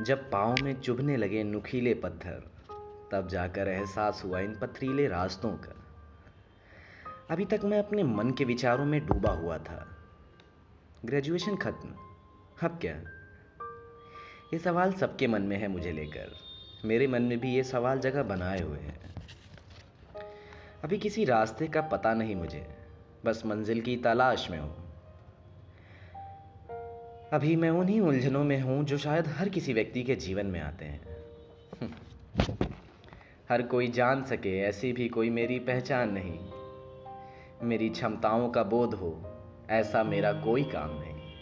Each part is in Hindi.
जब पाँव में चुभने लगे नुकीले पत्थर, तब जाकर एहसास हुआ इन पथरीले रास्तों का। अभी तक मैं अपने मन के विचारों में डूबा हुआ था। ग्रेजुएशन खत्म। अब क्या? ये सवाल सबके मन में है मुझे लेकर। मेरे मन में भी ये सवाल जगह बनाए हुए हैं। अभी किसी रास्ते का पता नहीं मुझे। बस मंजिल की तलाश में हूँ। अभी मैं उन्हीं उलझनों में हूँ जो शायद हर किसी व्यक्ति के जीवन में आते हैं। हर कोई जान सके, ऐसी भी कोई मेरी पहचान नहीं। मेरी क्षमताओं का बोध हो, ऐसा मेरा कोई काम नहीं।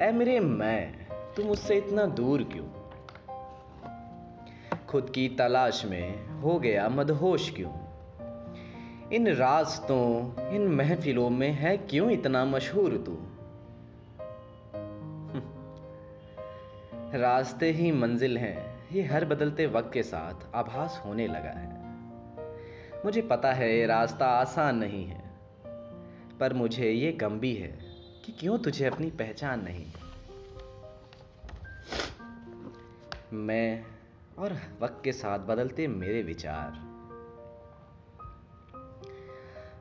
ऐ मेरे मैं, तुम मुझसे इतना दूर क्यों? खुद की तलाश में हो गया मदहोश क्यों? इन रास्तों, इन महफिलों में है क्यों इतना मशहूर तू? रास्ते ही मंजिल हैं। ये हर बदलते वक्त के साथ आभास होने लगा है। मुझे पता है ये रास्ता आसान नहीं है, पर मुझे ये गम भी है कि क्यों तुझे अपनी पहचान नहीं। मैं और वक्त के साथ बदलते मेरे विचार।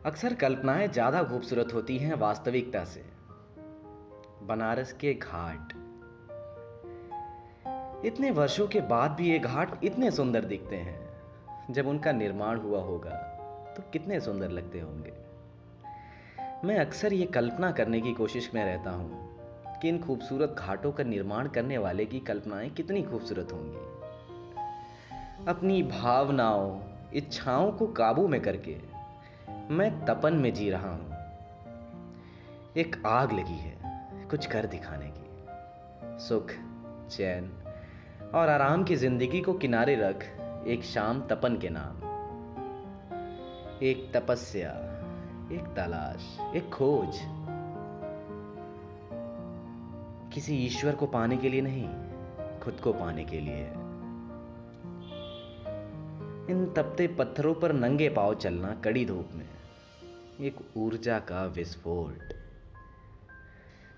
अक्सर कल्पनाएँ ज़्यादा खूबसूरत होती हैं वास्तविकता से। बनारस के घाट। इतने वर्षों के बाद भी ये घाट इतने सुंदर दिखते हैं। जब उनका निर्माण हुआ होगा तो कितने सुंदर लगते होंगे। मैं अक्सर ये कल्पना करने की कोशिश में रहता हूँ कि इन खूबसूरत घाटों का निर्माण करने वाले की कल्पनाएँ कितनी खूबसूरत होंगी। अपनी भावनाओं, इच्छाओं को काबू में करके मैं तपन में जी रहा हूँ। एक आग लगी है, कुछ कर दिखाने की। सुख, चैन और आराम की ज़िंदगी को किनारे रख एक शाम तपन के नाम। एक तपस्या, एक तलाश, एक खोज। किसी ईश्वर को पाने के लिए नहीं, खुद को पाने के लिए। इन तपते पत्थरों पर नंगे पाव चलना कड़ी धूप में, एक ऊर्जा का विस्फोट।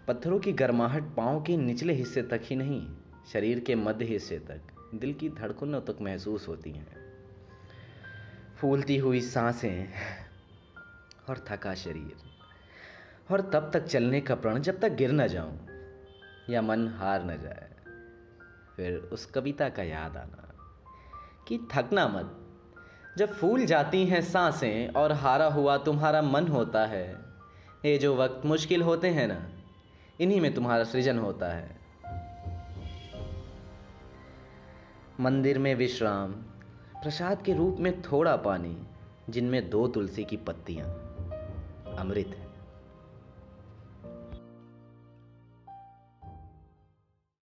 पत्थरों की गर्माहट पाँव के निचले हिस्से तक ही नहीं शरीर के मध्य हिस्से तक, दिल की धड़कनों तक महसूस होती हैं। फूलती हुई साँसें और थका शरीर। और तब तक चलने का प्रण जब तक गिर न जाऊँ, या मन हार न जाए, फिर उस कविता का याद आना। कि थकना मत। जब फूल जाती हैं साँसें और हारा हुआ तुम्हारा मन होता है, ये जो वक्त मुश्किल होते हैं ना, इन्हीं में तुम्हारा सृजन होता है। मंदिर में विश्राम, प्रसाद के रूप में थोड़ा पानी, जिनमें दो तुलसी की पत्तियाँ। अमृत है।